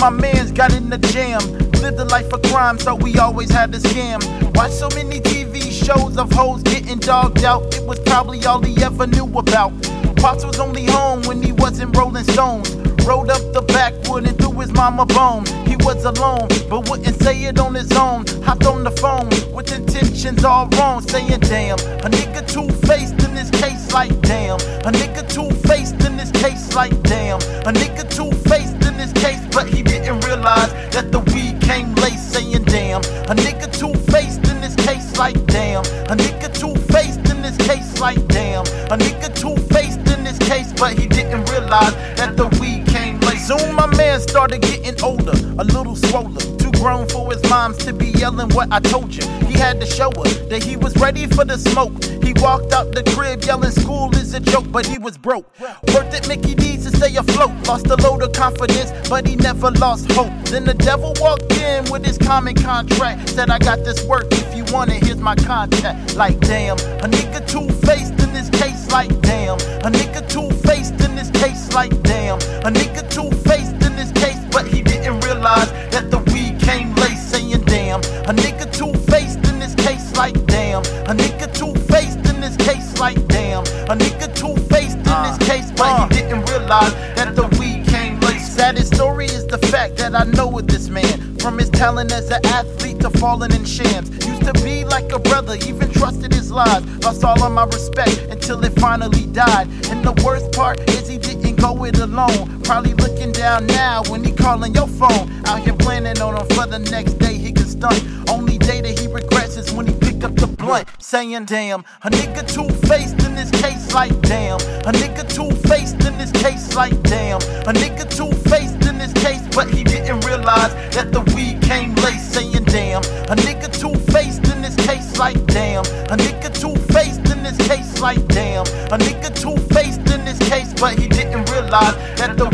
my man's got in the jam. Lived a life of crime, so we always had to scam. Watch so many TV shows of hoes getting dogged out. It was probably all he ever knew about. Pops was only home when he wasn't rolling stones. Rolled up the backwood and threw his mama bone. He was alone, but wouldn't say it on his own. Hopped on the phone with intentions all wrong, saying, Damn, a nigga two faced in this case, like damn. A nigga two like damn. A nigga two faced in this case, but he didn't realize that the weed came late, saying, Damn. A nigga two faced in this case, like damn. A nigga two faced in this case, like damn. A nigga two faced in this case, but he didn't realize that the weed came late. Soon my man started getting older, a little grown for his moms to be yelling what I told you. He had to show her that he was ready for the smoke. He walked out the crib yelling school is a joke, but he was broke. Worked at Mickey D's to stay afloat. Lost a load of confidence, but he never lost hope. Then the devil walked in with his common contract. Said, I got this work if you want it, here's my contact. Like, damn, a nigga two faced in this case, like, damn. A nigga two faced in this case, like, damn. A nigga two but he uh. didn't realize that the weed came late. Saddest story is the fact that I know of this man. From his talent as an athlete to falling in shams. Used to be like a brother, even trusted his lies. Lost all of my respect until it finally died. And the worst part is he didn't go it alone. Probably looking down now when he calling your phone. Out here planning on him for the next day he can stunt. Only day that he regrets is when he pick up the blunt. Saying, damn, a nigga two faced in this case, like damn. A nigga A nigga two faced in this case, like damn. A nigga two faced in this case, like damn. A nigga two faced in this case, but he didn't realize that the